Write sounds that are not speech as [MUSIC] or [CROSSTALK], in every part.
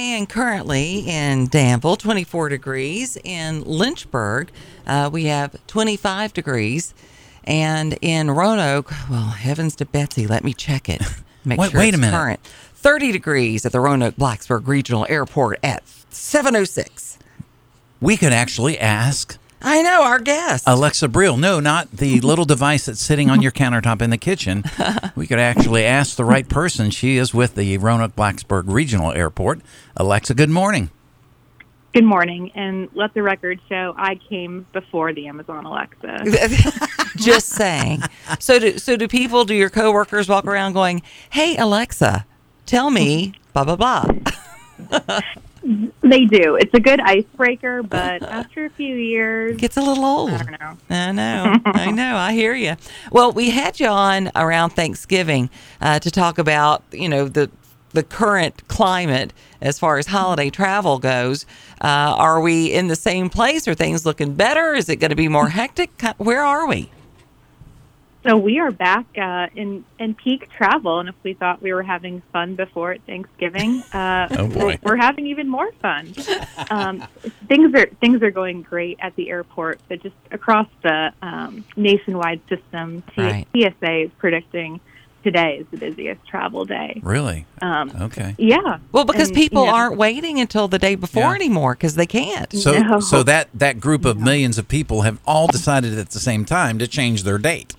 And currently in Danville, 24 degrees. In Lynchburg, uh, we have 25 degrees. And in Roanoke, well, heavens to Betsy, let me check it. [LAUGHS] Make Wait- sure wait a minute. current. 30 degrees at the Roanoke Blacksburg Regional Airport at 706. We could actually ask I know, our guest. Alexa Brill. No, not the [LAUGHS] little device that's sitting on your countertop in the kitchen. [LAUGHS] We could actually ask the right person. She is with the Roanoke Blacksburg Regional Airport. Alexa, good morning. Good morning, and let the record show I came before the Amazon Alexa. [LAUGHS] Just saying. So do so do people? Do your coworkers walk around going, "Hey Alexa, tell me blah blah blah"? They do. It's a good icebreaker, but after a few years, Gets a little old. I don't know. I know. [LAUGHS] I know. I hear you. Well, we had you on around Thanksgiving uh, to talk about, you know, the the current climate as far as holiday travel goes. Uh, are we in the same place? Are things looking better? Is it going to be more hectic? Where are we? So we are back uh, in in peak travel, and if we thought we were having fun before Thanksgiving, [LAUGHS] uh, Oh, boy. we're, we're having even more fun. Um, things are things are going great at the airport, but just across the um, nationwide system, T- Right. TSA is predicting today is the busiest travel day. Really? Um, Okay. yeah. Well, because And, people you know, aren't waiting until the day before Yeah. anymore because they can't. So, No. so that that group of millions of people have all decided at the same time to change their date.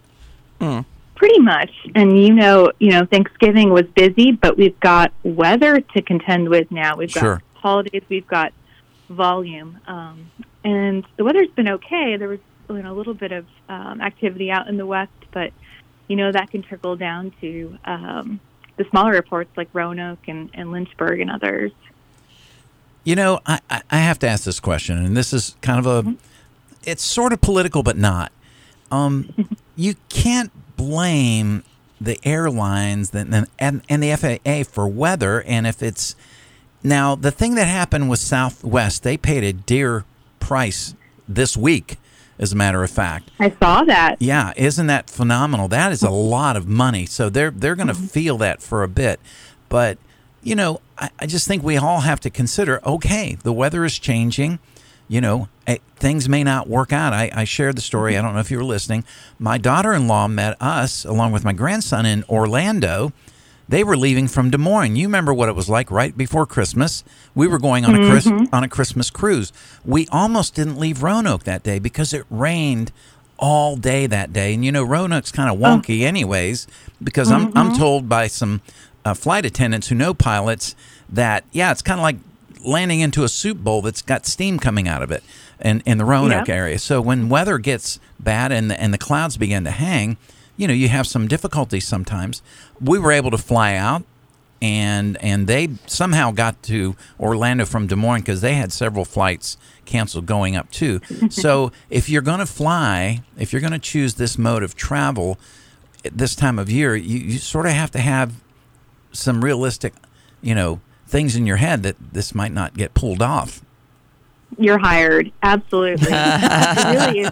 Pretty much. And you know, you know, Thanksgiving was busy, but we've got weather to contend with now. We've Sure. got holidays, we've got volume. Um, and the weather's been okay. There was you know, a little bit of um, activity out in the west, but you know that can trickle down to um, the smaller reports like Roanoke and, and Lynchburg and others. You know, I, I I have to ask this question, and this is kind of a, it's sort of political, but not. Um, [LAUGHS] you can't blame the airlines that, and, and the FAA for weather, and if it's now the thing that happened with Southwest, they paid a dear price this week, as a matter of fact. I saw that. Yeah, isn't that phenomenal? That is a lot of money. So they're they're going to feel that for a bit. But you know, I, I just think we all have to consider. Okay, the weather is changing. You know, eh, things may not work out. I, I shared the story. I don't know if you were listening. My daughter-in-law met us along with my grandson in Orlando. They were leaving from Des Moines. You remember what it was like right before Christmas? We were going on a Chris, on a Christmas cruise. We almost didn't leave Roanoke that day because it rained all day that day. And you know, Roanoke's kind of wonky, anyways, because I'm I'm told by some uh, flight attendants who know pilots that yeah, it's kind of like landing into a soup bowl that's got steam coming out of it, in in the Roanoke Yeah. area. So when weather gets bad and the, and the clouds begin to hang, you know, you have some difficulties sometimes. We were able to fly out and and they somehow got to Orlando from Des Moines because they had several flights canceled going up too. [LAUGHS] so if you're going to fly, if you're going to choose this mode of travel at this time of year, you, you sort of have to have some realistic, you know, things in your head that this might not get pulled off. You're hired. Absolutely. [LAUGHS] it really is.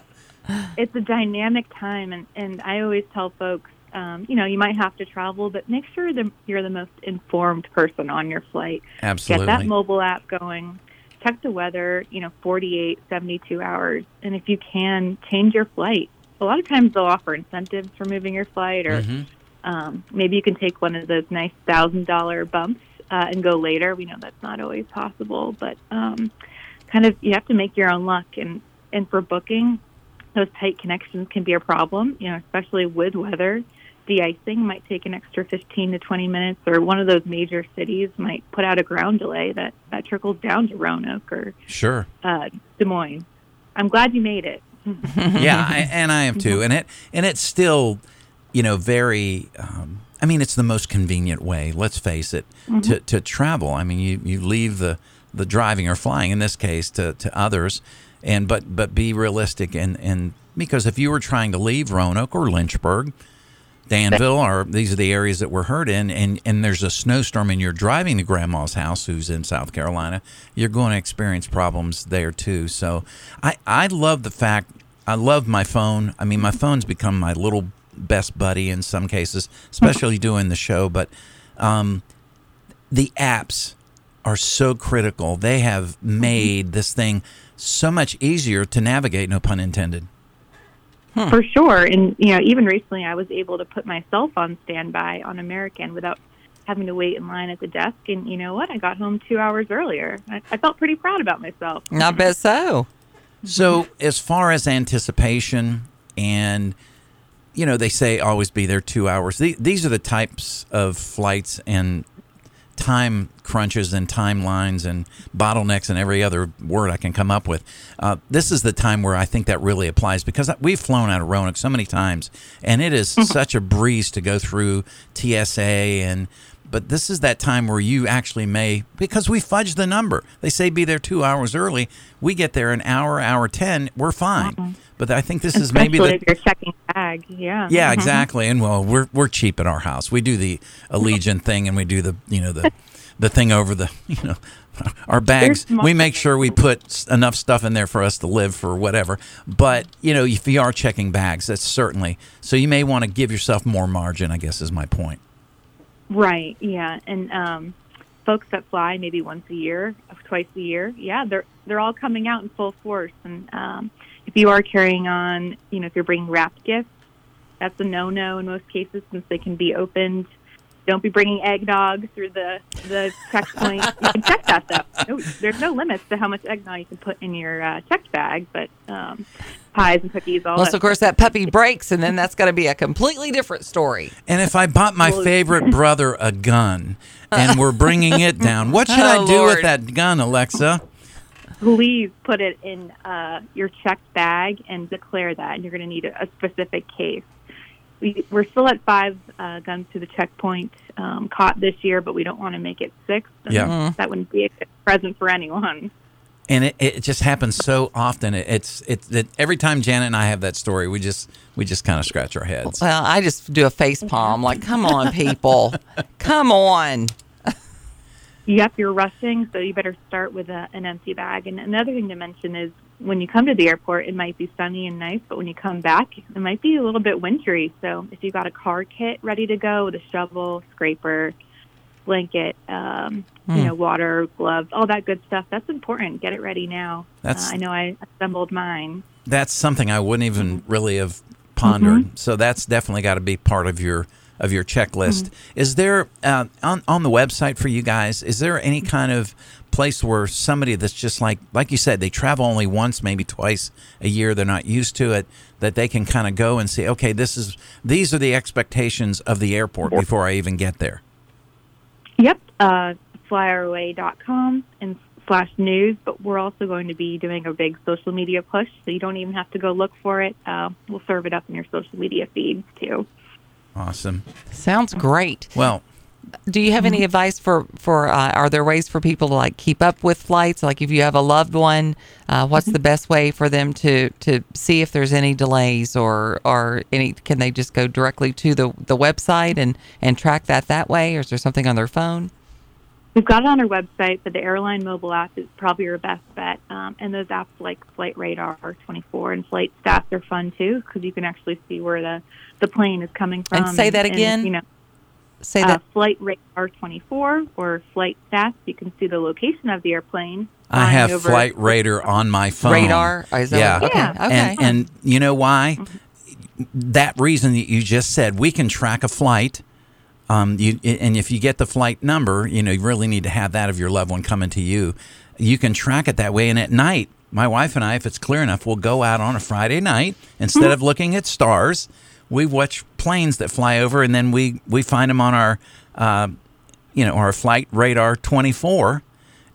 It's a dynamic time, and, and I always tell folks, um, you know, you might have to travel, but make sure that you're the most informed person on your flight. Absolutely. Get that mobile app going. Check the weather, you know, 48, 72 hours. And if you can, change your flight. A lot of times they'll offer incentives for moving your flight, or Mhm. um, maybe you can take one of those nice $1,000 bumps uh, and go later. We know that's not always possible, but um, kind of you have to make your own luck. And, and for booking, those tight connections can be a problem, you know, especially with weather. De-icing might take an extra 15 to 20 minutes, or one of those major cities might put out a ground delay that, that trickles down to Roanoke or Sure. uh, Des Moines. I'm glad you made it. [LAUGHS] yeah, I, and I am too. And it and it's still, you know, very. Um, I mean, it's the most convenient way. Let's face it, mm-hmm. to, to travel. I mean, you, you leave the, the driving or flying in this case to, to others, and but but be realistic and and because if you were trying to leave Roanoke or Lynchburg, Danville, [LAUGHS] or these are the areas that we're hurt in, and, and there's a snowstorm and you're driving to grandma's house who's in South Carolina, you're going to experience problems there too. So I, I love the fact, I love my phone. I mean, my phone's become my little best buddy in some cases, especially [LAUGHS] doing the show, but um, the apps are so critical. They have made this thing so much easier to navigate, no pun intended. For sure. And, you know, even recently I was able to put myself on standby on American without having to wait in line at the desk. And you know what? I got home two hours earlier. I, I felt pretty proud about myself. I bet so. So, as far as anticipation, and you know, they say always be there two hours. The- These are the types of flights and time crunches and timelines and bottlenecks and every other word I can come up with. Uh, this is the time where I think that really applies because we've flown out of Roanoke so many times, and it is such a breeze to go through TSA and. But this is that time where you actually may, because we fudge the number. They say be there two hours early. We get there an hour, hour 10, we're fine. But I think this is maybe Especially the, if you're checking bag. Yeah. yeah, Mhm. exactly. And well, we're we're cheap at our house. We do the Allegiant thing, and we do the you know the the thing over the [LAUGHS] you know our bags. We make sure we put enough stuff in there for us to live for whatever. But you know, if you are checking bags, that's certainly so. You may want to give yourself more margin. I guess is my point. Right. Yeah. And um, folks that fly maybe once a year, twice a year, yeah, they're they're all coming out in full force. And um, if you are carrying on, you know, if you're bringing wrapped gifts, that's a no-no in most cases since they can be opened. Don't be bringing eggnog through the the checkpoint. you can check that though. No, there's no limits to how much eggnog you can put in your uh, checked bag, but um, pies and cookies, all Unless, of course, that puppy breaks, and then that's going to be a completely different story. And if I bought my favorite [LAUGHS] brother a gun and we're bringing it down, what should I Oh, do Lord. with that gun, Alexa? please put it in uh, your checked bag and declare that. And you're going to need a, a specific case. We, we're still at five uh, guns to the checkpoint um, caught this year, but we don't want to make it six. And Yeah. That wouldn't be a present for anyone. And it, it just happens so often. It, it's it's that every time Janet and I have that story, we just we just kind of scratch our heads. Well, I just do a face palm, like, come on, people. Come on. Yep, you're rushing, so you better start with a, an empty bag. And another thing to mention is when you come to the airport, it might be sunny and nice, but when you come back, it might be a little bit wintry. So if you've got a car kit ready to go with a shovel, scraper, blanket, um, you know, water, gloves, all that good stuff, that's important. Get it ready now. That's- uh, I know I assembled mine. That's something I wouldn't even really have pondered. So that's definitely got to be part of your of your checklist. Is there uh, on on the website for you guys? Is there any kind of place where somebody that's just like like you said they travel only once maybe twice a year they're not used to it that they can kind of go and say okay this is these are the expectations of the airport before I even get there Yep, uh, flyourway.com and slash news. But we're also going to be doing a big social media push, so you don't even have to go look for it. Uh, we'll serve it up in your social media feed too. awesome Sounds great. well Do you have any advice for for? Uh, are there ways for people to like keep up with flights? Like if you have a loved one, uh, what's the best way for them to to see if there's any delays or or any? Can they just go directly to the the website and and track that that way, or is there something on their phone? We've got it on our website, but the airline mobile app is probably your best bet. Um, and those apps like Flight Radar 24 and Flight Stats are fun too because you can actually see where the, the plane is coming from. And say that again? you know, Say uh, that. Flight Radar 24 or Flight Stats, you can see the location of the airplane. I have over- Flight Radar on my phone. Radar? Oh, is that yeah. what- okay, Yeah. okay. And, and you know why? That reason that you just said, we can track a flight. Um, you, and if you get the flight number, you know, you really need to have that of your loved one coming to you. You can track it that way. And at night, my wife and I, if it's clear enough, we'll go out on a Friday night instead of looking at stars. We watch planes that fly over, and then we we find them on our, uh, you know, our flight radar twenty four,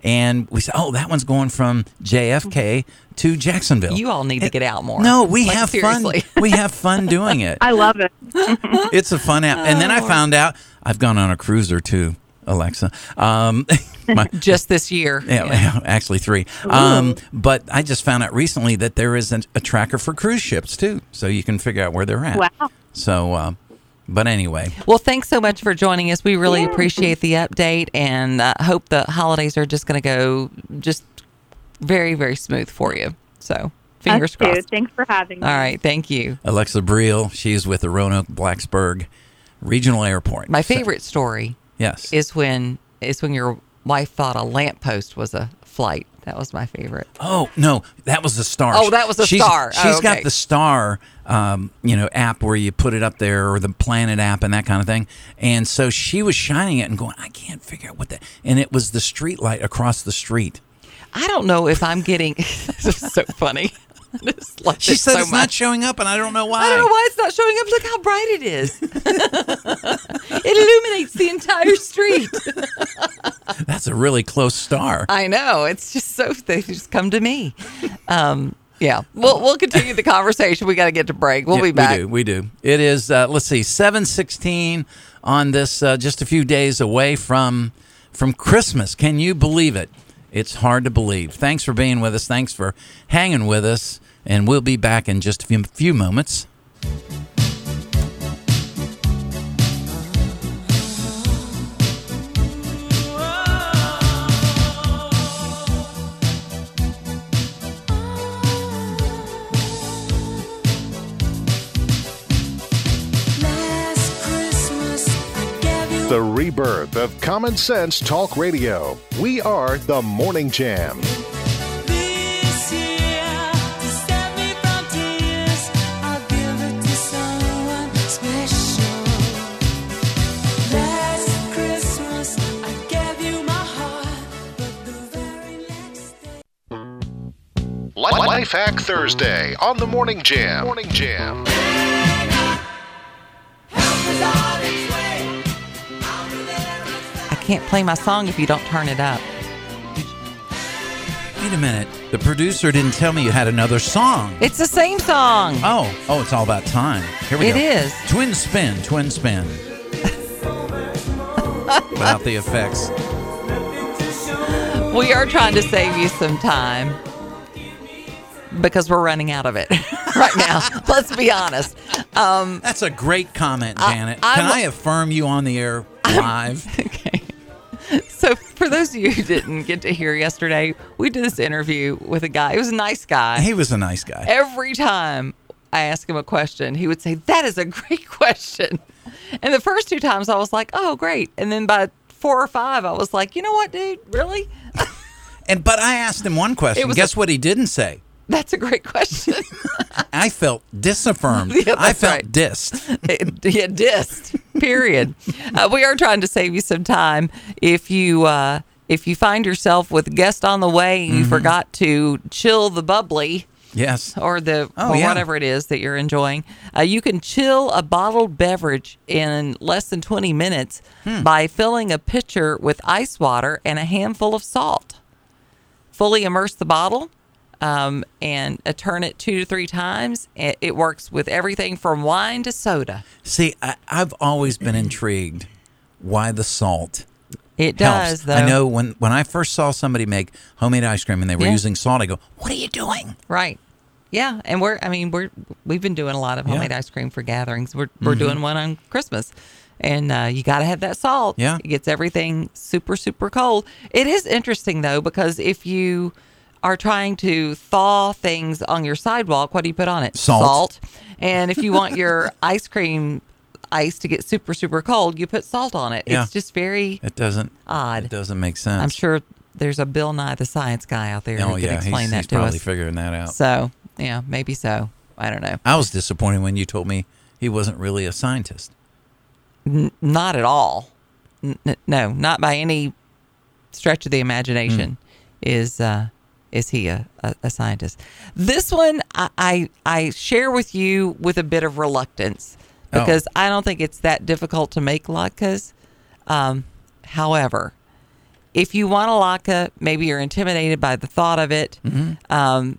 and we say, oh, that one's going from JFK to Jacksonville. you all need to get out more. No, we Like, have seriously. fun. [LAUGHS] We have fun doing it. I love it. [LAUGHS] It's a fun app. And then Oh. I found out I've gone on a cruiser too, Alexa. Um, [LAUGHS] my, [LAUGHS] Just this year. yeah, actually three. Um, but I just found out recently that there is an, a tracker for cruise ships too, so you can figure out where they're at. Wow. So, uh, but anyway, Well, thanks so much for joining us. We really Yeah. appreciate the update and uh, hope the holidays are just going to go just very, very smooth for you. So, fingers Us too. crossed. Thanks for having me. All right. Thank you. Alexa Briel, she's with the Roanoke Blacksburg Regional Airport. My So- favorite story yes. is when is when you're wife thought a lamppost was a flight. That was my favorite. Oh no, that was the star. Oh, that was a She's- star. Oh, She's okay. got the star, um, you know, app where you put it up there, or the Planet app and that kind of thing. And so she was shining it and going, I can't figure out what that. And it was the street light across the street. I don't know if I'm getting. [LAUGHS] this is so funny. [LAUGHS] She said so it's not showing up, and I don't know why. I don't know why it's not showing up. Look how bright it is. [LAUGHS] it illuminates the entire street. [LAUGHS] That's a really close star. I know. It's just so they just come to me. Um, yeah. We'll we'll continue the conversation. We got to get to break. We'll Yeah, be back. We do. We do. It is. Uh, let's see, seven sixteen on this. Uh, just a few days away from from Christmas. Can you believe it? It's hard to believe. Thanks for being with us. Thanks for hanging with us. And we'll be back in just a few, few moments. Rebirth of Common Sense Talk Radio. We are the Morning Jam. This year, to save me from tears, I'll give it to someone special. Last Christmas, I gave you my heart, but the very next day. Life Hack Thursday on the Morning Jam. Morning Jam. Can't play my song if you don't turn it up. Wait a minute. The producer didn't tell me you had another song. It's the same song. Oh, oh, it's all about time. Here we It go. It is. Twin spin, twin spin. Without the effects. We are trying to save you some time because we're running out of it [LAUGHS] right now. [LAUGHS] Let's be honest. Um, That's a great comment, Janet. I'm- Can I affirm you on the air live? [LAUGHS] So, for those of you who didn't get to hear yesterday, we did this interview with a guy. He was a nice guy. he was a nice guy. Every time I asked him a question, he would say, That is a great [LAUGHS] question. And the first two times I was like, Oh, great. And then by four or five, I was like, You know what, dude? Really? [LAUGHS] And but I asked him one question. Guess a- what he didn't say? [LAUGHS] That's a great question. [LAUGHS] I felt disaffirmed. [LAUGHS] Yeah, I felt right. dissed. yeah, dissed. Period. Uh, we are trying to save you some time. If you uh, if you find yourself with a guest on the way and you Mm-hmm. forgot to chill the bubbly Yes. or the Oh, or yeah. whatever it is that you're enjoying, uh, you can chill a bottled beverage in less than 20 minutes Hmm. by filling a pitcher with ice water and a handful of salt. Fully immerse the bottle um, and uh, turn it two to three times. It, it works with everything from wine to soda. See, I, I've always been intrigued why the salt It helps. does, though. I know when when I first saw somebody make homemade ice cream and they were Yeah. using salt, I go, "What are you doing?" Right. Yeah, and we're I mean we're we've been doing a lot of Yeah. Mm-hmm. homemade ice cream for gatherings. We're we're doing one on Christmas. And uh, you got to have that salt. Yeah. It gets everything super super cold. It is interesting though because if you are trying to thaw things on your sidewalk, what do you put on it? Salt. Salt. And if you want your [LAUGHS] ice cream ice to get super super cold, you put salt on it. Yeah. It's just very It doesn't. Odd. It doesn't make sense. I'm sure there's a Bill Nye the Science Guy out there Oh who can yeah, explain he's, that he's to probably us. figuring that out. So, yeah, maybe so. I don't know. I was disappointed when you told me he wasn't really a scientist. Not at all. N- n- no, not by any stretch of the imagination. Is uh, is he a, a, a scientist? This one I, I I share with you with a bit of reluctance Oh. because I don't think it's that difficult to make latkes. Um, however, if you want a latke, maybe you're intimidated by the thought of it. Um,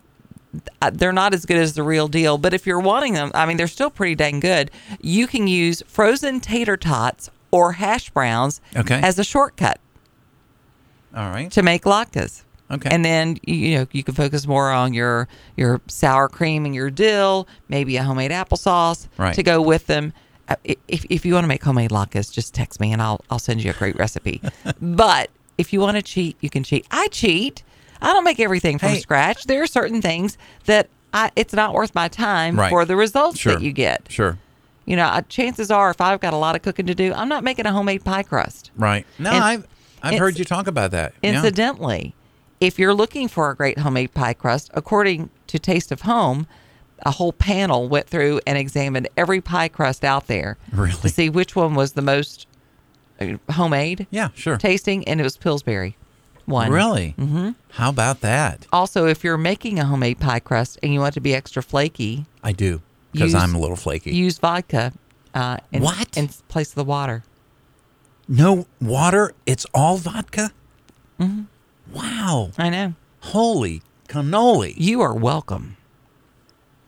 uh, they're not as good as the real deal. But if you're wanting them, I mean, they're still pretty dang good. You can use frozen tater tots or hash browns Okay. as a shortcut All right. to make latkes. Okay. And then you- know you can focus more on your your sour cream and your dill, maybe a homemade applesauce Right. to go with them. Uh, If, if you want to make homemade latkes, just text me and I'll I'll send you a great recipe. [LAUGHS] but if you want to cheat, you can cheat. I cheat. I don't make everything from Hey. scratch. There are certain things that I it's not worth my time Right. for the results Sure. that you get. Sure. You know, chances are if I've got a lot of cooking to do, I'm not making a homemade pie crust. Right. No, And- I've I've heard you talk about that. Incidentally, if you're looking for a great homemade pie crust, according to Taste of Home, a whole panel went through and examined every pie crust out there Really? to see which one was the most uh, homemade Yeah, sure. tasting, and it was Pillsbury one. Really? Mm-hmm. How about that? Also, if you're making a homemade pie crust and you want it to be extra flaky, I do because I'm a little flaky. use vodka uh, in, What? in place of the water. no water. It's all vodka. Mm-hmm. Wow! I know. Holy cannoli! You are welcome.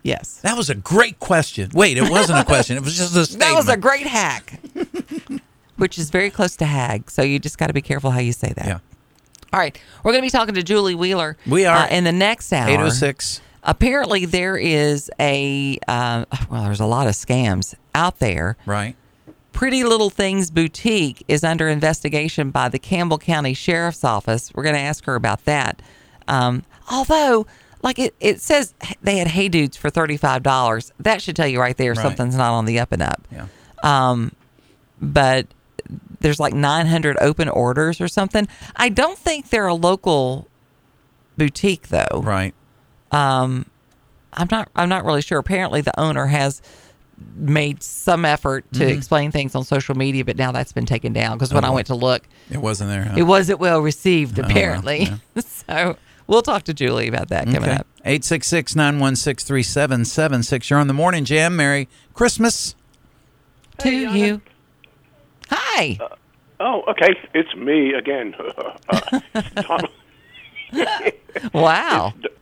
Yes. That was a great question. Wait, it wasn't a question. It was just a statement. [LAUGHS] That was a great hack, [LAUGHS] which is very close to hag. So you just got to be careful how you say that. Yeah. All right. We're going to be talking to Julie Wheeler. We are. uh, in the next hour. 806. Apparently, there is a uh, well. There's a lot of scams out there. Right. Pretty Little Things Boutique is under investigation by the Campbell County Sheriff's Office. We're going to ask her about that. Um, although, like it, it says they had Hey Dudes for $35. That should tell you right there Right. something's not on the up and up. Yeah. Um, But there's like 900 open orders or something. I don't think they're a local boutique, though. Right. Um, I'm not I'm not really sure. Apparently the owner has made some effort to explain things on social media, but now that's been taken down because when I went to look, It wasn't there. Huh? it wasn't well received Oh, well, apparently. [LAUGHS] so we'll talk to Julie about that coming up. 866 916 3776. You're on the morning jam. Merry Christmas. To you. Hi. Oh, okay. It's me again. [LAUGHS] uh, it's [LAUGHS] Donald. wow. It's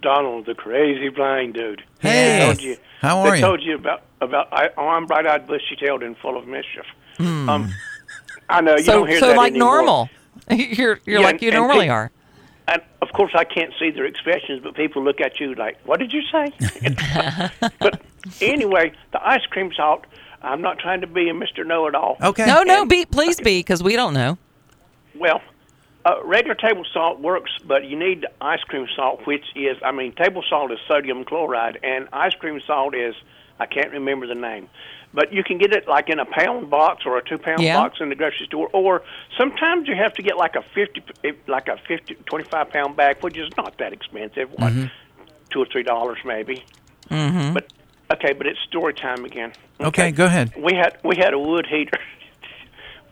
Donald, the crazy blind dude. Hey. I told you, How are I you? told you about about. I, oh, I'm bright-eyed, bushy-tailed, and full of mischief. Um, I know you So don't hear so that like anymore. normal. [LAUGHS] You're you're Yeah, like you and- and normally pe- are. And of course, I can't see their expressions, but people look at you like, "What did you say?" [LAUGHS] [LAUGHS] but anyway, the ice cream salt. I'm not trying to be a Mr. Know-it-all. Okay. No, no, be please be because we don't know. Well, uh, regular table salt works, but you need ice cream salt, which is, I mean, table salt is sodium chloride, and ice cream salt is, I can't remember the name. But you can get it like in a pound box or a two pound Yeah. box in the grocery store, or sometimes you have to get like a fifty, like a 50, 25 pound bag, which is not that expensive, what, two or three dollars maybe. Mm-hmm. But okay, but it's story time again. Okay, go ahead. We had we had a wood heater. [LAUGHS]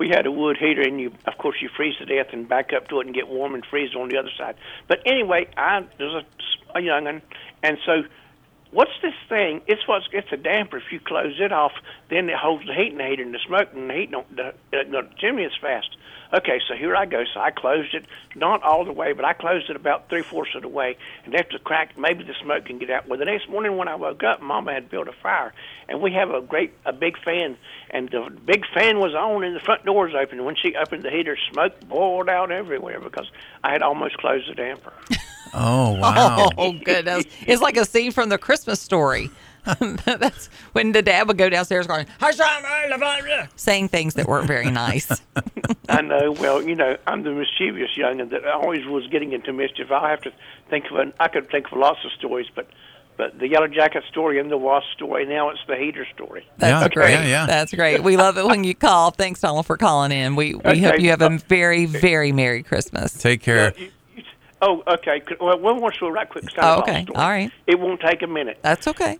we had a wood heater, and you, of course, you freeze to death and back up to it and get warm and freeze on the other side. But anyway, I there's a, a youngun, and so what's this thing? It's what it's a damper. If you close it off, then it holds the heat in the heater, and the smoke and the heat don't the, the, the chimney is fast. Okay, so here I go. So I closed it, not all the way, but I closed it about three fourths of the way, and after the crack, maybe the smoke can get out. Well, the next morning when I woke up, Mama had built a fire, and we have a great a big fan, and the big fan was on, and the front door was open. When she opened the heater, smoke boiled out everywhere because I had almost closed the damper. [LAUGHS] Oh, [LAUGHS] wow. Oh goodness! It's like a scene from the Christmas story. [LAUGHS] That's when the dad would go downstairs going, saying things that weren't very nice. [LAUGHS] I know. Well, you know, I'm the mischievous youngin that I always was getting into mischief. I have to think of an. I could think of lots of stories, but but the yellow jacket story and the wasp story. Now it's the heater story. That's Yeah, great. yeah, yeah. That's great. We love it when you call. Thanks, Donald, for calling in. We we Okay. hope you have a uh, very very merry Christmas. Take care. You- you- Oh, okay. Well, one more story, right quick. Oh, okay. All right. It won't take a minute. That's okay.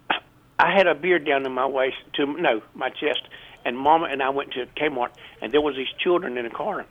I had a beard down in my waist, to no, my chest, and Mama and I went to Kmart, and there was these children in a car.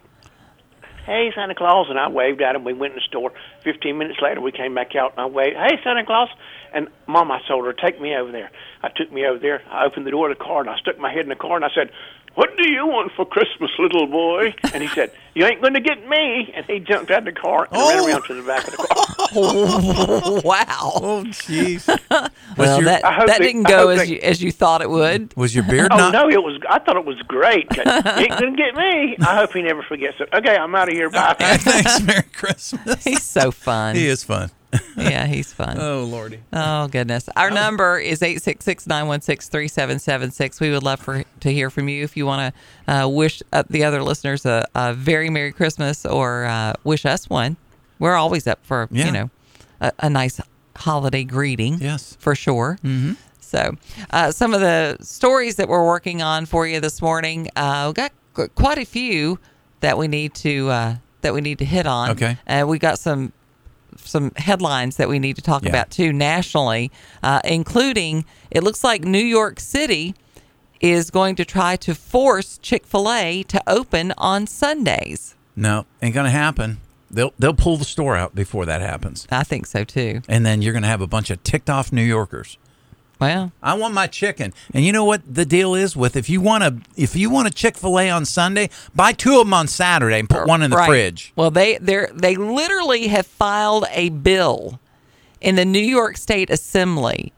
Hey, Santa Claus, and I waved at them. We went in the store. Fifteen minutes later, we came back out, and I waved, Hey, Santa Claus, and Mama, I told her, take me over there. I took me over there. I opened the door of the car, and I stuck my head in the car, and I said, What do you want for Christmas, little boy? And he said, You ain't going to get me. And he jumped out of the car and ran Oh. around to the back of the car. Oh, [LAUGHS] wow. Oh, jeez. [LAUGHS] Well, your- that that they- didn't go as they- you as you thought it would. Was your beard Oh not? no, it was. I thought it was great. you [LAUGHS] ain't gonna get me. I hope he never forgets it. Okay, I'm out of here. Bye. Thanks. Merry Christmas. He's so fun. He is fun. [LAUGHS] Yeah, he's fun. Oh, Lordy. Oh goodness. Our number is 866-916-3776. We would love for to hear from you if you want to uh, wish uh, the other listeners a, a very merry Christmas or uh, wish us one. We're always up for, Yeah. you know, a, a nice holiday greeting. Yes. For sure. Mm-hmm. So, uh, some of the stories that we're working on for you this morning, uh, we got qu- quite a few that we need to uh, that we need to hit on. Okay. Uh, we got some some headlines that we need to talk Yeah. about too nationally, uh, including it looks like New York City is going to try to force Chick Fil A to open on Sundays. No, ain't gonna happen. They'll they'll pull the store out before that happens, I think so too. and then you're gonna have a bunch of ticked off New Yorkers. Well, I want my chicken, and you know what the deal is with if you want a if you want a Chick Fil A on Sunday, buy two of them on Saturday and put one in the Right. fridge. Well, they they they literally have filed a bill in the New York State Assembly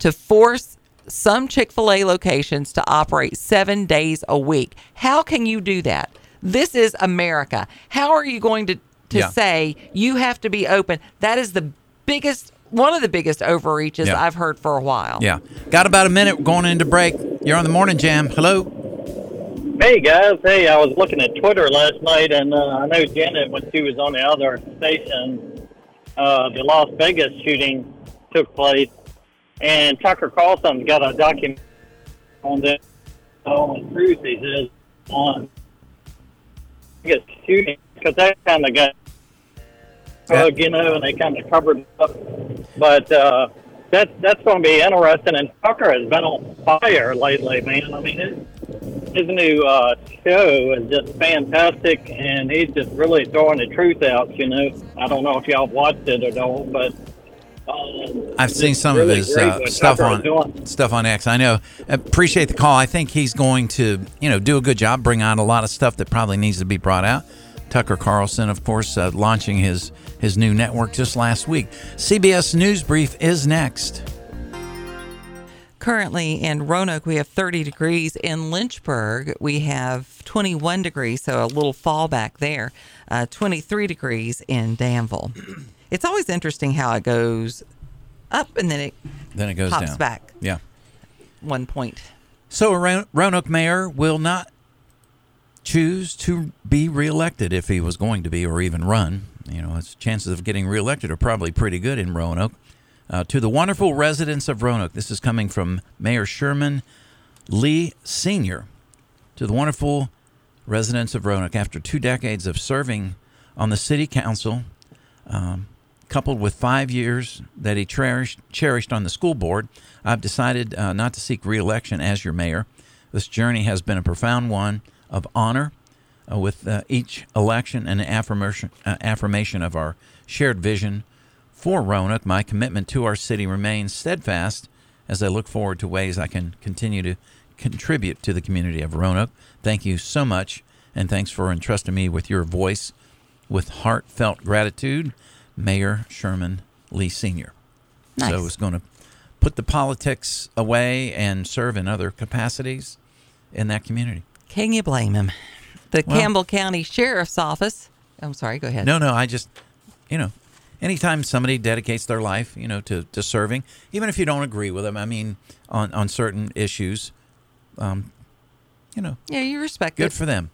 to force some Chick-fil-A locations to operate 7 days a week. How can you do that? This is America. How are you going to to Yeah. say you have to be open? That is the biggest one of the biggest overreaches Yeah. I've heard for a while. Yeah, got about a minute going into break. You're on the morning jam. Hello. Hey guys, hey, I was looking at Twitter last night, and uh, I know Janet when she was on the other station, uh, the Las Vegas shooting took place, and Tucker Carlson's got a document on the on truth he says on Vegas shooting because that kind of got you know, and they kind of covered it up, but. uh that's that's going to be interesting. And Tucker has been on fire lately, man. I mean, his, his new uh, show is just fantastic, and he's just really throwing the truth out. You know, I don't know if y'all watched it or don't, but um, I've seen some really of his uh, stuff Tucker on stuff on X. I know. Appreciate the call. I think he's going to you know do a good job, bring out a lot of stuff that probably needs to be brought out. Tucker Carlson, of course, uh, launching his his new network just last week. CBS News Brief is next. Currently in Roanoke, we have 30 degrees. In Lynchburg, we have 21 degrees, so a little fallback there. Uh, 23 degrees in Danville. [CLEARS THROAT] It's always interesting how it goes up and then it Then it goes pops down. back Yeah. one point. So Roanoke mayor will not choose to be reelected if he was going to be or even run. You know, his chances of getting reelected are probably pretty good in Roanoke. Uh, to the wonderful residents of Roanoke, this is coming from Mayor Sherman Lea Sr. To the wonderful residents of Roanoke, after two decades of serving on the city council, um, coupled with five years that he cherished, cherished on the school board, I've decided uh, not to seek reelection as your mayor. This journey has been a profound one of honor, uh, with uh, each election and affirmation, uh, affirmation of our shared vision for Roanoke. My commitment to our city remains steadfast as I look forward to ways I can continue to contribute to the community of Roanoke. Thank you so much, and thanks for entrusting me with your voice with heartfelt gratitude, Mayor Sherman Lea Sr. Nice. So it's going to put the politics away and serve in other capacities in that community. Can you blame him? The Well- Campbell County Sheriff's Office. I'm sorry, go ahead. No, no, I just, you know, anytime somebody dedicates their life, you know, to, to serving, even if you don't agree with them, I mean, on, on certain issues, um, you know, Yeah, you respect good it. for them.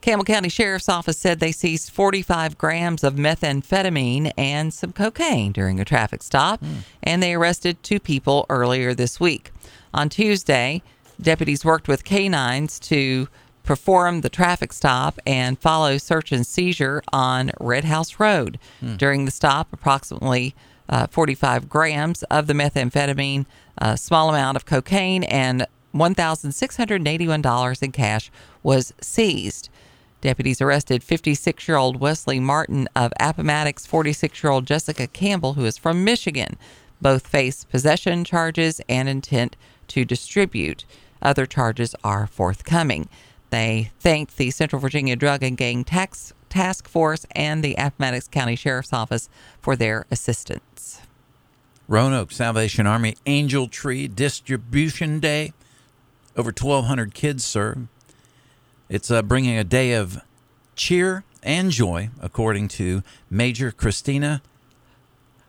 Campbell County Sheriff's Office said they seized 45 grams of methamphetamine and some cocaine during a traffic stop, and they arrested two people earlier this week. On Tuesday, deputies worked with canines to perform the traffic stop and follow search and seizure on Red House Road. During the stop, approximately uh, 45 grams of the methamphetamine, a small amount of cocaine, and $1,681 in cash was seized. Deputies arrested 56 year old Wesley Martin of Appomattox, 46 year old Jessica Campbell, who is from Michigan. Both face possession charges and intent to distribute. Other charges are forthcoming. They thanked the Central Virginia Drug and Gang Tax Task Force and the Appomattox County Sheriff's Office for their assistance. Roanoke Salvation Army Angel Tree Distribution Day. Over 1,200 kids serve. It's uh, bringing a day of cheer and joy, according to Major Christina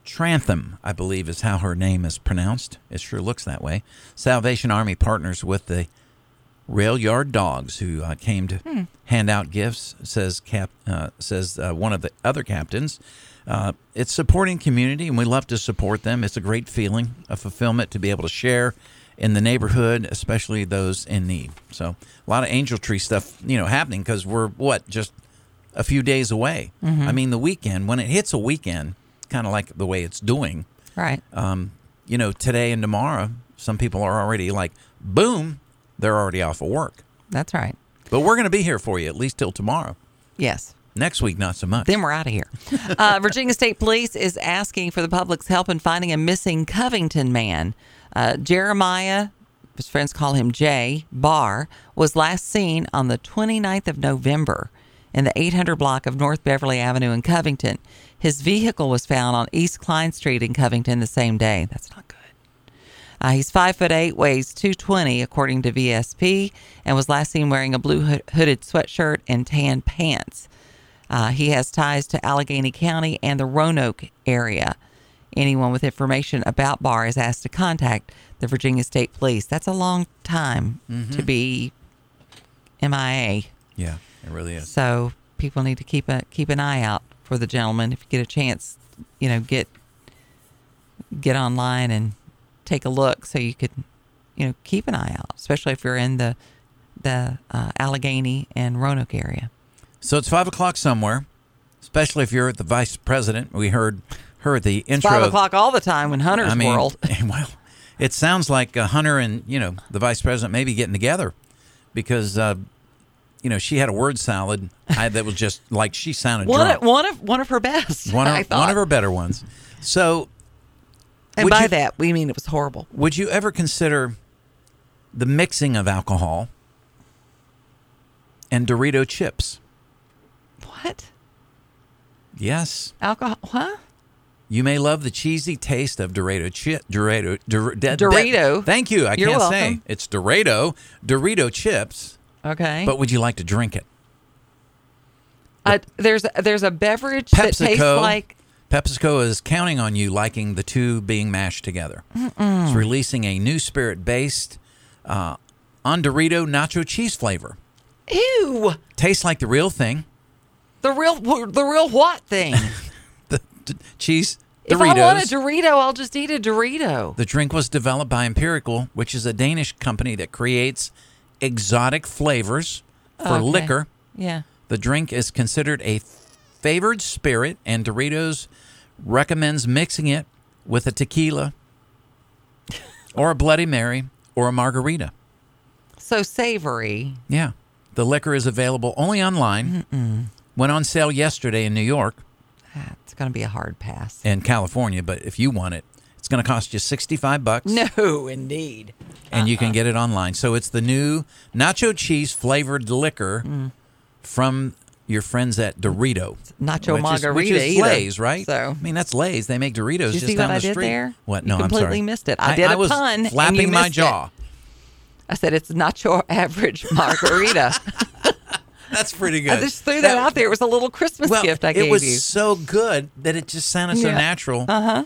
Trantham, I believe is how her name is pronounced. It sure looks that way. Salvation Army partners with the Rail Yard Dawgs, who uh, came to hand out gifts. Says Cap uh, says uh, one of the other captains. Uh, it's supporting community, and we love to support them. It's a great feeling of fulfillment to be able to share in the neighborhood, especially those in need. So a lot of angel tree stuff, you know, happening because we're what just a few days away. Mm-hmm. I mean, the weekend when it hits a weekend, kind of like the way it's doing. Right. Um, you know, today and tomorrow, some people are already like, boom, they're already off of work. That's right. But we're going to be here for you at least till tomorrow. Yes. Next week, not so much. Then we're out of here. Uh, [LAUGHS] Virginia State Police is asking for the public's help in finding a missing Covington man. Uh, Jeremiah, his friends call him Jay, Barr, was last seen on the 29th of November in the 800 block of North Beverly Avenue in Covington. His vehicle was found on East Klein Street in Covington the same day. That's not good. Uh, he's five foot eight, weighs 220, according to VSP, and was last seen wearing a blue hooded sweatshirt and tan pants. Uh, he has ties to Alleghany County and the Roanoke area. Anyone with information about Barr is asked to contact the Virginia State Police. That's a long time to be MIA. yeah, it really is. So people need to keep a keep an eye out for the gentleman. If you get a chance, you know, get get online and take a look so you could, you know, keep an eye out, especially if you're in the the uh, Alleghany and Roanoke area. So it's five o'clock somewhere, especially if you're the vice president. We heard heard the intro. Five o'clock all the time when Hunter's I mean, world. [LAUGHS] well, it sounds like uh, Hunter and you know the vice president maybe getting together because uh, you know she had a word salad I, that was just like she sounded One drunk. of, one of one of her best. one of, one of her better ones. So and by you- that we mean it was horrible. Would you ever consider the mixing of alcohol and Dorito chips? What Yes. alcohol? Huh? You may love the cheesy taste of Dorito chip. Dorito. Dor, Dorito. thank you. I You're can't say it's Dorito. Dorito chips. Okay. But would you like to drink it? uh, there's there's a beverage that tastes PepsiCo. like PepsiCo is counting on you liking the two being mashed together. It's releasing a new spirit-based uh, on Dorito nacho cheese flavor. ew. Tastes like the real thing. The real the real what thing? [LAUGHS] The d- cheese if I want a Dorito, I'll just eat a Dorito. The drink was developed by Empirical, which is a Danish company that creates exotic flavors for Okay. liquor. Yeah. The drink is considered a favored spirit, and Doritos recommends mixing it with a tequila [LAUGHS] or a Bloody Mary or a margarita. So savory. Yeah. The liquor is available only online. Went on sale yesterday in New York Ah, It's going to be a hard pass. In California, but if you want it, it's going to cost you 65 bucks. No, indeed. and you can get it online. So it's the new nacho cheese flavored liquor Mm. from your friends at Dorito. Nacho which is, margarita which is either. Lays, right? So- I mean, that's Lays. They make Doritos Did you just see down what I did street. there? What? You No, I'm completely sorry. missed it. I did a was pun, you flapping my missed it. jaw. I said it's not your average [LAUGHS] margarita. That's pretty good. I just threw that, out there. It was a little Christmas Well, gift I gave you. it was you. so good that it just sounded so natural. Uh huh.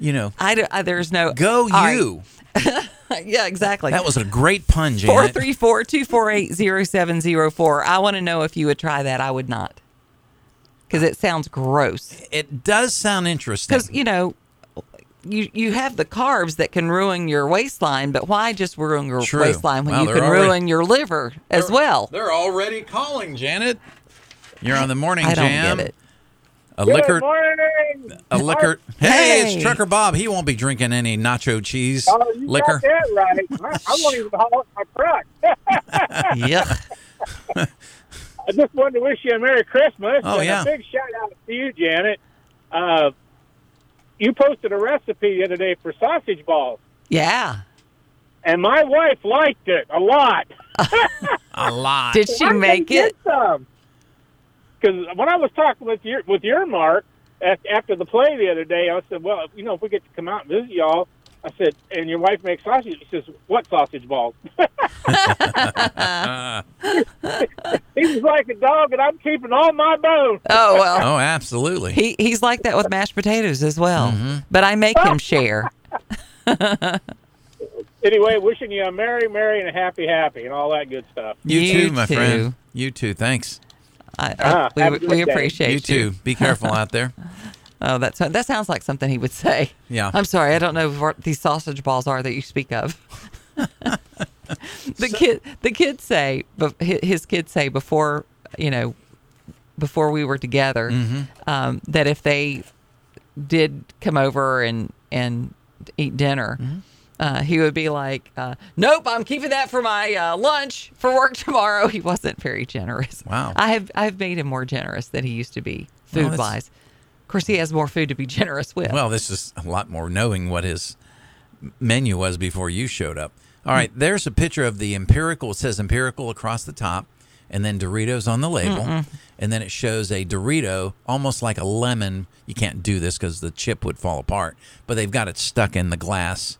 You know, I, do- I there's no go All right. you. [LAUGHS] Yeah, exactly. That was a great pun, Janet. Four three four two four eight zero seven zero four. I want to know if you would try that. I would not, because it sounds gross. It does sound interesting. Because you know, you you have the carbs that can ruin your waistline, but why just ruin your True. waistline when Well, you can already- ruin your liver as well? They're already calling, Janet. You're on the morning I don't jam. get it. A liquor. morning. A liquor. Hey, Hey. it's Trucker Bob. He won't be drinking any nacho cheese Oh, you liquor. got that right. I, I won't even haul up my truck. [LAUGHS] [LAUGHS] Yep. I just wanted to wish you a Merry Christmas. Oh, and yeah. A big shout out to you, Janet. Uh, you posted a recipe the other day for sausage balls, Yeah. and my wife liked it a lot. [LAUGHS] A lot. Did she Why make you get it? some? Because when I was talking with your with your Mark after the play the other day, I said, "Well, you know, if we get to come out and visit y'all." I said, and your wife makes sausage. She says, "What sausage balls?" [LAUGHS] he's like a dog, and I'm keeping all my bones. Oh well. Oh, absolutely. He he's like that with mashed potatoes as well. Mm-hmm. But I make him share. [LAUGHS] Anyway, wishing you a merry, merry, and a happy, happy, and all that good stuff. You, You too, my too. friend. You too. Thanks. I, I- Ah, we, we appreciate You too. Be careful out there. [LAUGHS] Oh, that's that sounds like something he would say. Yeah. I'm sorry, I don't know what these sausage balls are that you speak of. the kid, the kids say, but his kids say before you know, before we were together, Mm-hmm. um, that if they did come over and and eat dinner. Mm-hmm. Uh, he would be like, uh, "Nope, I'm keeping that for my uh, lunch for work [LAUGHS] tomorrow." He wasn't very generous. Wow. I have I've made him more generous than he used to be food wise. Of course, he has more food to be [LAUGHS] generous with. Well, this is a lot more knowing what his menu was before you showed up. All right, there's a picture of the empirical. It says empirical across the top, and then Doritos on the label, and then it shows a Dorito almost like a lemon. You can't do this because the chip would fall apart, but they've got it stuck in the glass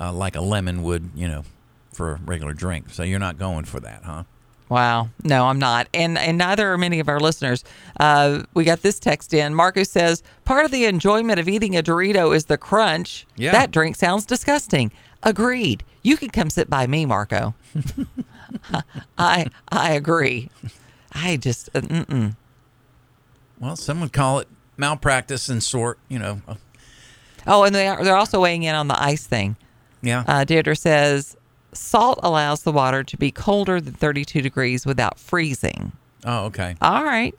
uh, like a lemon would, you know, for a regular drink. So you're not going for that, huh? Wow. No, I'm not. And and neither are many of our listeners. Uh, we got this text in. Marco says, part of the enjoyment of eating a Dorito is the crunch. Yeah. That drink sounds disgusting. Agreed. You can come sit by me, Marco. [LAUGHS] I I agree. I just uh, mm-mm. Well, some would call it malpractice and sort, you know. Oh, and they are, they're also weighing in on the ice thing. Yeah. Uh, Deirdre says salt allows the water to be colder than 32 degrees without freezing. oh, okay. All right.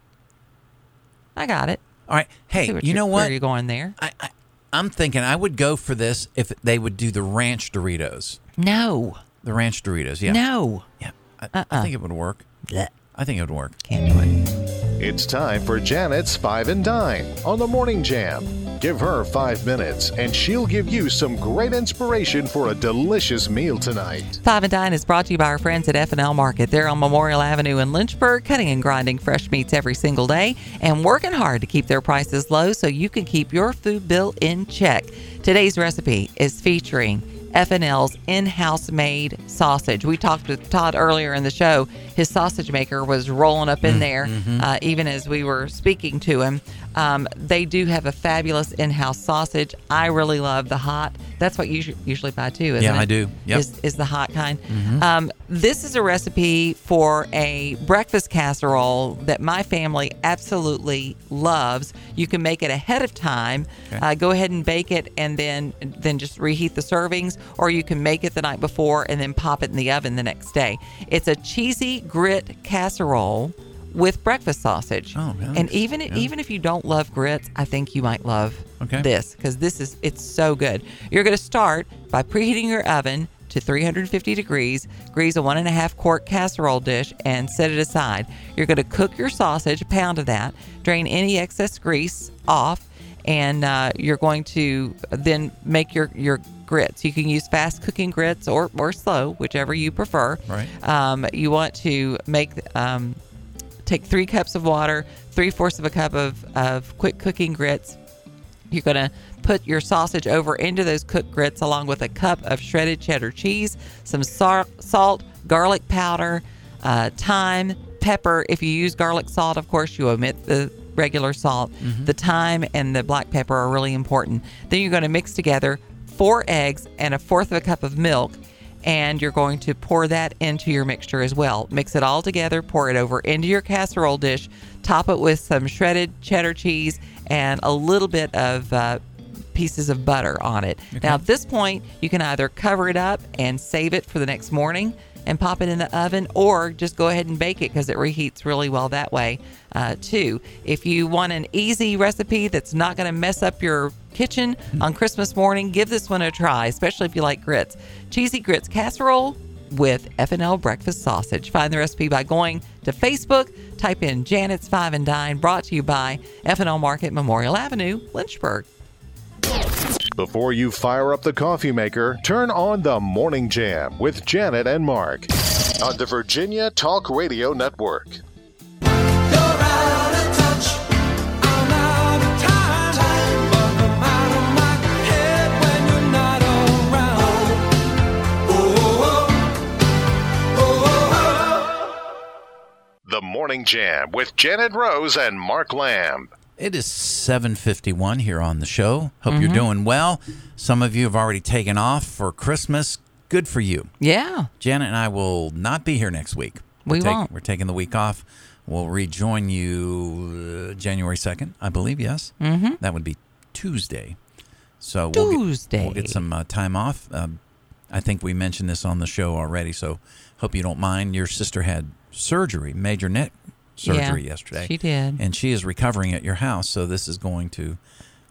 I got it. All right. Hey, you you're- know Where what? are you going there? I, I I'm thinking I would go for this if they would do the ranch Doritos. No. The ranch Doritos, yeah. No. Yeah. I, Uh-uh. I think it would work. Yeah. I think it would work. Can't do it. It's time for Janet's Five and Dine on the Morning Jam. Give her five minutes, and she'll give you some great inspiration for a delicious meal tonight. Five and Dine is brought to you by our friends at F&L Market. They're on Memorial Avenue in Lynchburg, cutting and grinding fresh meats every single day and working hard to keep their prices low so you can keep your food bill in check. Today's recipe is featuring F&L's in-house made sausage. We talked with Todd earlier in the show. His sausage maker was rolling up in there uh, even as we were speaking to him. Um, they do have a fabulous in-house sausage. I really love the hot. That's what you usually buy too, isn't Yeah, it? I do. Yep. Is, is the hot kind. Um, this is a recipe for a breakfast casserole that my family absolutely loves. You can make it ahead of time. Uh, go ahead and bake it, and then then just reheat the servings, or you can make it the night before and then pop it in the oven the next day. It's a cheesy grit casserole with breakfast sausage. Oh, nice. And even Yeah. even if you don't love grits, I think you might love Okay. this because this is it's so good. You're going to start by preheating your oven to 350 degrees. Grease a one and a half quart casserole dish and set it aside. You're going to cook your sausage, a pound of that. Drain any excess grease off, and uh, you're going to then make your your grits. You can use fast cooking grits or or slow, whichever you prefer. Right. Um, you want to make um, take three cups of water, three fourths of a cup of, of quick cooking grits. You're going to put your sausage over into those cooked grits along with a cup of shredded cheddar cheese, some sar- salt, garlic powder, uh, thyme, pepper. If you use garlic salt, of course, you omit the regular salt. The thyme and the black pepper are really important. Then you're going to mix together four eggs and a fourth of a cup of milk and you're going to pour that into your mixture as well. Mix it all together, pour it over into your casserole dish, top it with some shredded cheddar cheese and a little bit of uh, pieces of butter on it. Now, at this point, you can either cover it up and save it for the next morning and pop it in the oven, or just go ahead and bake it because it reheats really well that way, uh, too. If you want an easy recipe that's not going to mess up your kitchen on Christmas morning, give this one a try, especially if you like grits. Cheesy grits casserole with F&L breakfast sausage. Find the recipe by going to Facebook, type in Janet's Five and Dine, brought to you by F&L Market, Memorial Avenue, Lynchburg. Before you fire up the coffee maker, turn on the Morning Jam with Janet and Mark on the Virginia Talk Radio Network. Morning Jam with Janet Rose and Mark Lamb. It is 7:51 here on the show. Hope Mm-hmm. you're doing well. Some of you have already taken off for Christmas. Good for you. Yeah. Janet and I will not be here next week. We We're won't. We're taking the week off. We'll rejoin you uh, January 2nd, I believe, yes? Mm-hmm. That would be Tuesday. So we'll get- Tuesday. we'll get some uh, time off. Um, I think we mentioned this on the show already, so hope you don't mind. Your sister had surgery, major neck surgery Yeah, yesterday. she did. and she is recovering at your house. So this is going to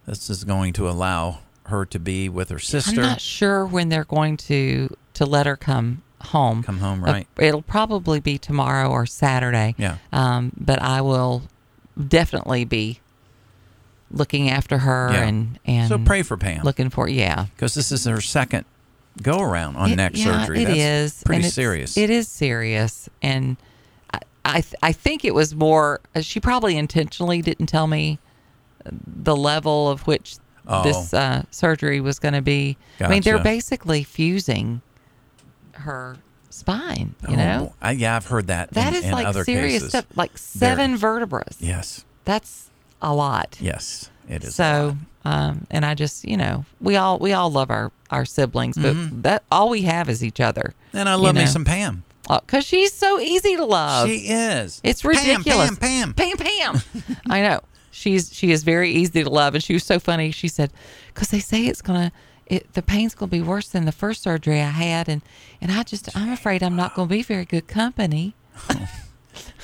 this is going to allow her to be with her sister. I'm not sure when they're going to to let her come home. Come home, Uh, right? it'll probably be tomorrow or Saturday. Yeah. Um, but I will definitely be looking after her Yeah. and and So pray for Pam. looking for yeah. because this is her second go around on It- neck yeah, surgery. It That's is pretty and serious. It is serious, and I I, th- I think it was more. uh, She probably intentionally didn't tell me the level of which Oh. this uh, surgery was going to be. I mean, they're basically fusing her spine. You Oh, know, I, yeah, I've heard that. that in, is in like other serious cases. stuff. Like Very. seven vertebrae. Yes, That's a lot. yes, it is. So, um, and I just, you know, we all we all love our our siblings, but that all we have is each other. Mm-hmm. and I you love me some Pam. Because she's so easy to love. she is. it's really Pam. Pam, Pam. Pam, [LAUGHS] Pam. I know she's she is very easy to love, and she was so funny. She said, "Because they say it's gonna." It, the pain's gonna be worse than the first surgery I had, and and I just I'm afraid I'm not gonna be very good company. [LAUGHS]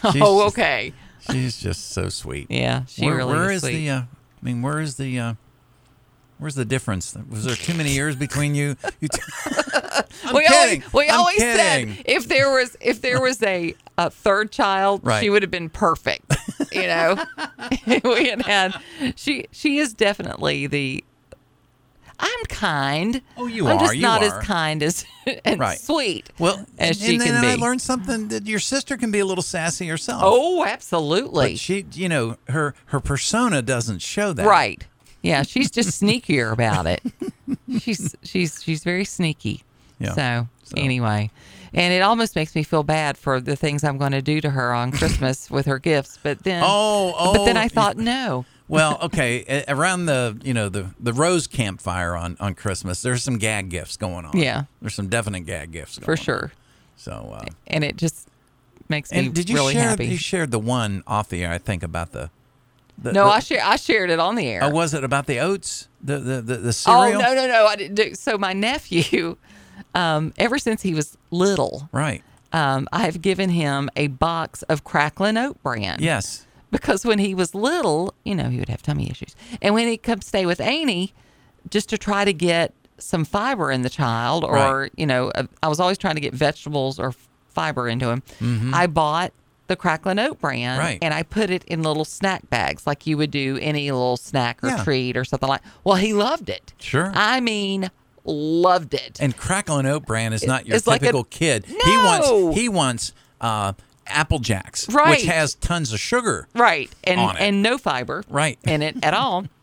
Oh, just- okay. She's just so sweet. Yeah, she where, really where is is sweet. the? Uh, I mean, where is the? Uh, where's the difference? Was there too many years between you? [LAUGHS] you t- [LAUGHS] I'm we kidding. always we I'm always kidding. said if there was if there was a, a third child, Right. she would have been perfect. You know, [LAUGHS] we had had she she is definitely the. I'm kind. Oh, you I'm are, just you not are. as kind as and Right. sweet. Well, as and, she and can then I learned something that your sister can be a little sassy herself. Oh, absolutely. but she, you know, her her persona doesn't show that. Right. Yeah, she's just sneakier about it. She's she's she's very sneaky. Yeah. So, So- anyway, and it almost makes me feel bad for the things I'm going to do to her on Christmas [LAUGHS] with her gifts. But then, Oh, oh but then oh, I thought, no, Well, okay. around the you know the the rose campfire on on Christmas, there's some gag gifts going on. Yeah. there's some definite gag gifts going for on. sure. So, uh, And it just makes me and did you really share? happy. You shared the one off the air. I think about the. The no, the- I share I shared it on the air. Oh, was it about the oats? The the the, the Oh cereal? no no no! I didn't do. So my nephew, [LAUGHS] um, ever since he was little, Right. um, I have given him a box of Cracklin Oat Bran. Yes. because when he was little, you know, he would have tummy issues. And when he'd come stay with Annie, just to try to get some fiber in the child, or, Right. you know, uh, I was always trying to get vegetables or fiber into him. I bought the Cracklin Oat Bran. Right. and I put it in little snack bags like you would do any little snack or Yeah. treat or something like Well, he loved it. Sure. I mean, loved it. And Cracklin' Oat Bran is not your It's like a- typical kid. He wants he wants uh, apple jacks, Right. which has tons of sugar. Right. And and no fiber Right. in it at all. [LAUGHS]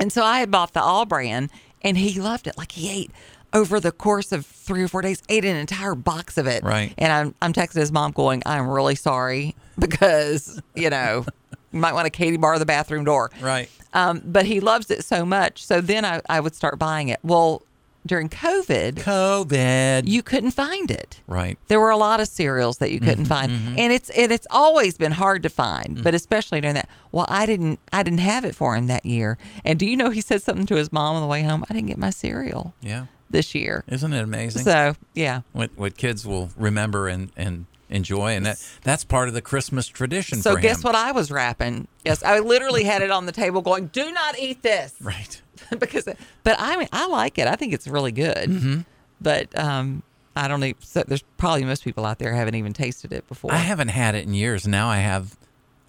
And so I had bought the all brand and he loved it. Like he ate over the course of three or four days, ate an entire box of it. Right. And I'm I'm texting his mom going, I'm really sorry [LAUGHS] because, you know, you might want to Katie bar the bathroom door. Right. Um, but he loves it so much. So then I, I would start buying it. Well, during COVID, COVID. you couldn't find it. right. There were a lot of cereals that you couldn't mm-hmm, find, mm-hmm. and it's and it's always been hard to find, mm. but especially during that. Well, I didn't I didn't have it for him that year. And do you know he said something to his mom on the way home? I didn't get my cereal Yeah. This year. Isn't it amazing? So yeah, what what kids will remember and and enjoy, and that that's part of the Christmas tradition. so guess him. what I was wrapping? Yes, I literally had it on the table, going, "Do not eat this," [LAUGHS] Right. [LAUGHS] because. But I mean, I like it. I think it's really good. Mm-hmm. But um, I don't even. So there's probably most people out there haven't even tasted it before. I haven't had it in years. Now I have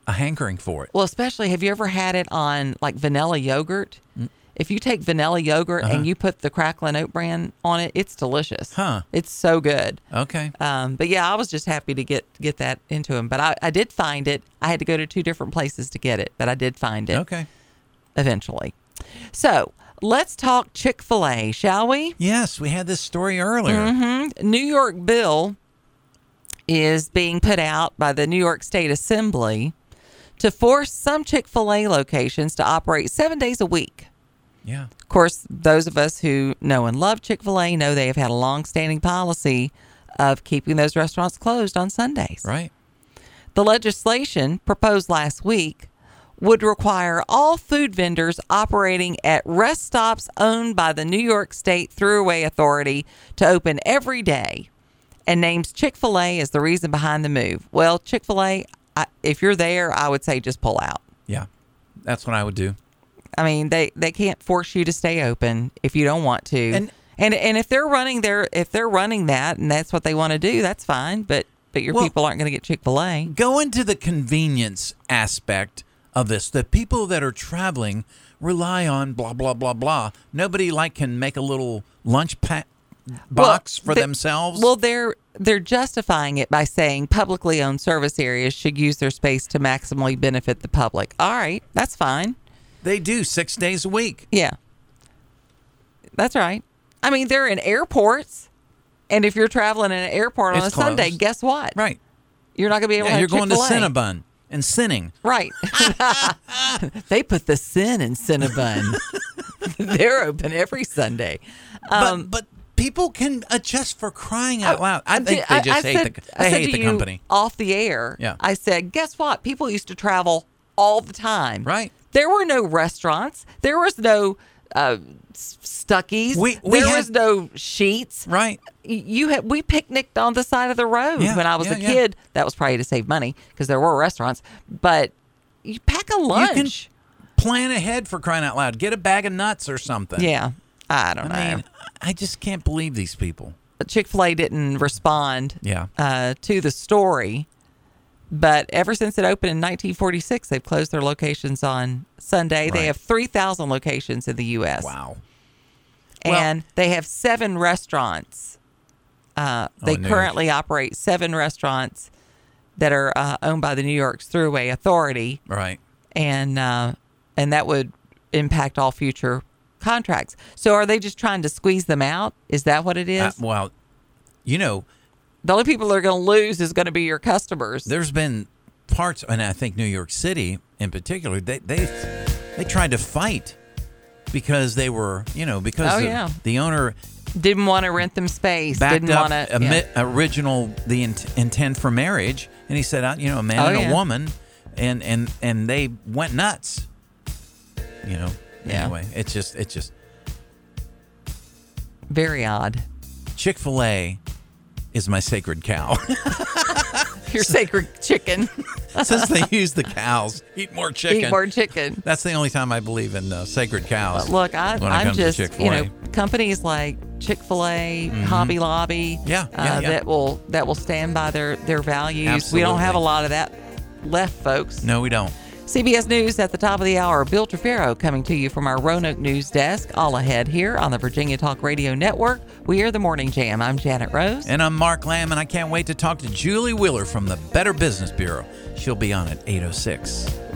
a hankering for it. Well, especially, have you ever had it on like vanilla yogurt? Mm. If you take vanilla yogurt and you put the Cracklin Oat Bran on it, it's delicious. Uh-huh. Huh. It's so good. Okay. Um, but yeah, I was just happy to get get that into him. But I, I did find it. I had to go to two different places to get it, but I did find it Okay. eventually. So let's talk Chick Fil A, shall we? Yes, we had this story earlier. Mm-hmm. New York bill is being put out by the New York State Assembly to force some Chick fil A locations to operate seven days a week. Yeah. Of course, those of us who know and love Chick fil A know they have had a long standing policy of keeping those restaurants closed on Sundays. Right. The legislation proposed last week would require all food vendors operating at rest stops owned by the New York State Thruway Authority to open every day and names Chick fil A as the reason behind the move. Well, Chick fil A, if you're there, I would say just pull out. Yeah, that's what I would do. I mean, they, they can't force you to stay open if you don't want to. And- and and if they're running their if they're running that and that's what they want to do, that's fine. But but your Well- people aren't going to get Chick fil A. Go into the convenience aspect of this. The people that are traveling rely on blah blah blah blah. Nobody like can make a little lunch pack box for they- themselves. Well, they're they're justifying it by saying publicly owned service areas should use their space to maximally benefit the public. All right, that's fine. They do six days a week. Yeah, that's right. I mean, they're in airports, and if you're traveling in an airport on It's a Sunday, guess what? Right. You're not going to be able to Yeah, have you're going to Chick-fil-A. Cinnabon and sinning. Right. [LAUGHS] they put the sin in Cinnabon. [LAUGHS] They're open every Sunday. Um, but but people can adjust for crying out loud. I think they just hate said, the I they hate to the company. Off the air, Yeah. I said, guess what? People used to travel all the time. Right. There were no restaurants. There was no uh, Stuckey's. We- we there had- was no Sheetz. Right. You had we picnicked on the side of the road Yeah, when I was yeah, a yeah. kid. That was probably to save money because there were restaurants. But you pack a lunch. You can plan ahead for crying out loud. Get a bag of nuts or something. yeah. I don't know. I mean, I just can't believe these people. Chick fil A didn't respond Yeah. uh, to the story. But ever since it opened in 1946, they've closed their locations on Sunday. They have 3,000 locations in the U.S. Wow. Well- And they have seven restaurants. Uh, they Oh, currently operate seven restaurants that are uh, owned by the New York's Thruway Authority, Right. and uh, and that would impact all future contracts. So, are they just trying to squeeze them out? Is that what it is? Uh, well, you know, The only people that are going to lose is going to be your customers. there's been parts, and I think New York City in particular, they they they tried to fight because they were, you know, because Oh, the, yeah. the owner Didn't want to rent them space. Didn't want to. ami- original the int- intent for marriage, and he said, you know, a man Oh, and yeah. a woman, and and and they went nuts. You know. Yeah. Anyway, it's just it's just Very odd. Chick Fil A is my sacred cow. [LAUGHS] Your sacred chicken. [LAUGHS] Since they use the cows, eat more chicken. Eat more chicken. That's the only time I believe in uh, sacred cows. But look, I, when it I'm comes to just you know companies like Chick Fil A, Hobby Lobby, Mm-hmm. Yeah, uh, yeah, yeah. that will that will stand by their their values. We don't have a lot of that left, folks. No, we don't. CBS News at the top of the hour. Bill Trefero coming to you from our Roanoke News Desk. All ahead here on the Virginia Talk Radio Network. We are the Morning Jam. I'm Janet Rose. And I'm Mark Lamb, and I can't wait to talk to Julie Wheeler from the Better Business Bureau. She'll be on at 806.